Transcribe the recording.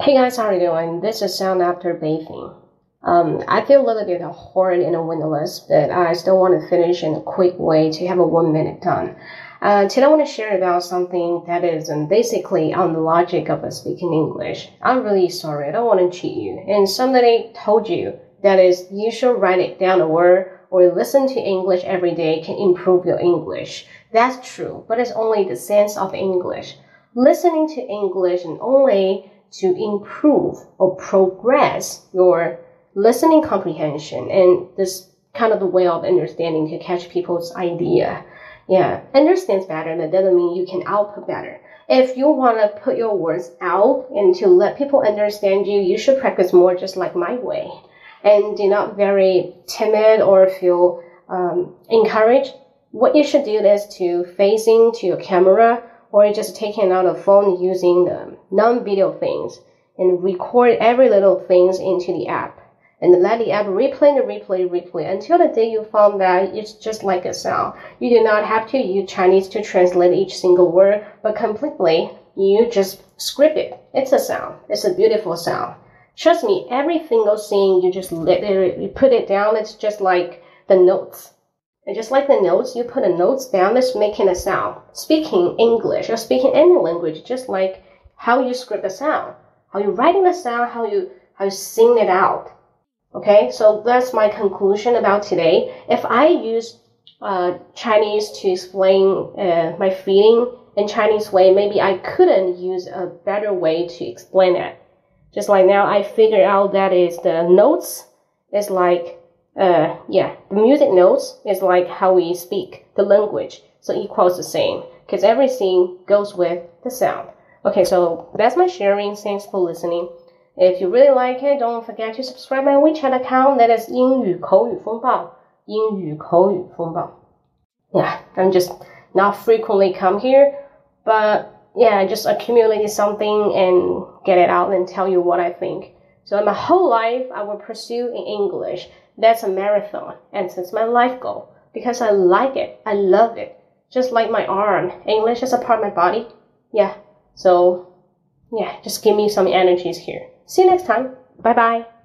Hey guys, how are you doing? This is sound after bathing. Um, I feel a little bit horrid and windless, but I still want to finish in a quick way to have a one minute done. Uh, today I want to share about something that is um, basically on the logic of speaking English. I'm really sorry, I don't want to cheat you. And somebody told you that is you should write it down a word or listen to English every day can improve your English. That's true, but it's only the sense of English. Listening to English and only to improve or progress your listening comprehension and this kind of the way of understanding to catch people's idea. Yeah, understands better, that doesn't mean you can output better. If you want to put your words out and to let people understand you, you should practice more just like my way. And do not very timid or feel um, encouraged. What you should do is to facing to your camera or just taking out a phone using the non-video things and record every little things into the app and let the app replay and replay, replay until the day you found that it's just like a sound. You do not have to use Chinese to translate each single word, but completely you just script it. It's a sound. It's a beautiful sound. Trust me, every single thing you just it, you put it down. It's just like the notes. And just like the notes, you put the notes down, it's making a sound. Speaking English or speaking any language, just like how you script a sound, how you writing the sound, how you how you sing it out. Okay, so that's my conclusion about today. If I use uh, Chinese to explain uh, my feeling in Chinese way, maybe I couldn't use a better way to explain it. Just like now, I figure out that is the notes is like, uh, yeah, the music notes is like how we speak the language, so equals the same because everything goes with the sound. Okay, so that's my sharing. Thanks for listening. If you really like it, don't forget to subscribe my WeChat account. That is 英语口语风暴。英语口语风暴。Yeah, I'm just not frequently come here, but yeah, I just accumulated something and get it out and tell you what I think. So my whole life, I will pursue in English. That's a marathon, and it's my life goal because I like it. I love it. Just like my arm, English is a part of my body. Yeah. So, yeah, just give me some energies here. See you next time. Bye bye.